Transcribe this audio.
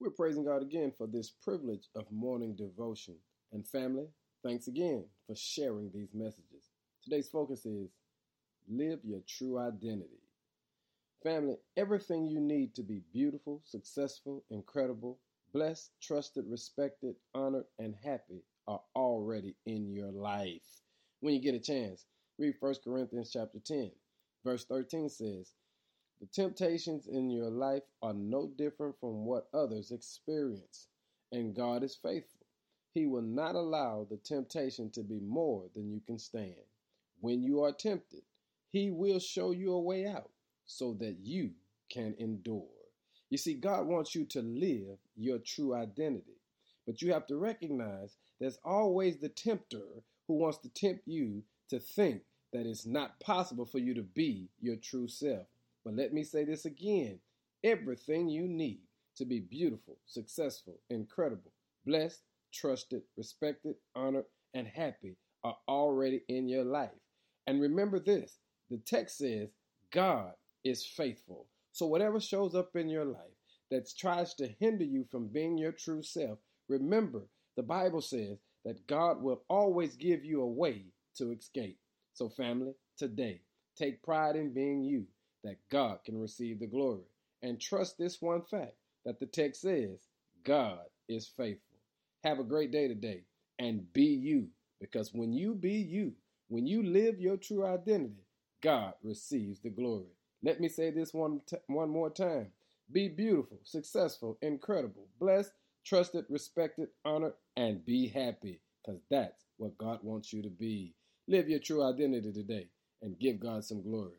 We're praising God again for this privilege of morning devotion. And family, thanks again for sharing these messages. Today's focus is live your true identity. Family, everything you need to be beautiful, successful, incredible, blessed, trusted, respected, honored, and happy are already in your life. When you get a chance, read 1 Corinthians chapter 10. Verse 13 says, The temptations in your life are no different from what others experience, and God is faithful. He will not allow the temptation to be more than you can stand. When you are tempted, He will show you a way out so that you can endure. You see, God wants you to live your true identity. But you have to recognize there's always the tempter who wants to tempt you to think that it's not possible for you to be your true self. But let me say this again everything you need to be beautiful, successful, incredible, blessed, trusted, respected, honored, and happy are already in your life. And remember this the text says, God is faithful. So, whatever shows up in your life that tries to hinder you from being your true self, remember the Bible says that God will always give you a way to escape. So, family, today, take pride in being you, that God can receive the glory. And trust this one fact that the text says God is faithful. Have a great day today and be you, because when you be you, when you live your true identity, God receives the glory. Let me say this one, t- one more time. Be beautiful, successful, incredible, blessed, trusted, respected, honored, and be happy because that's what God wants you to be. Live your true identity today and give God some glory.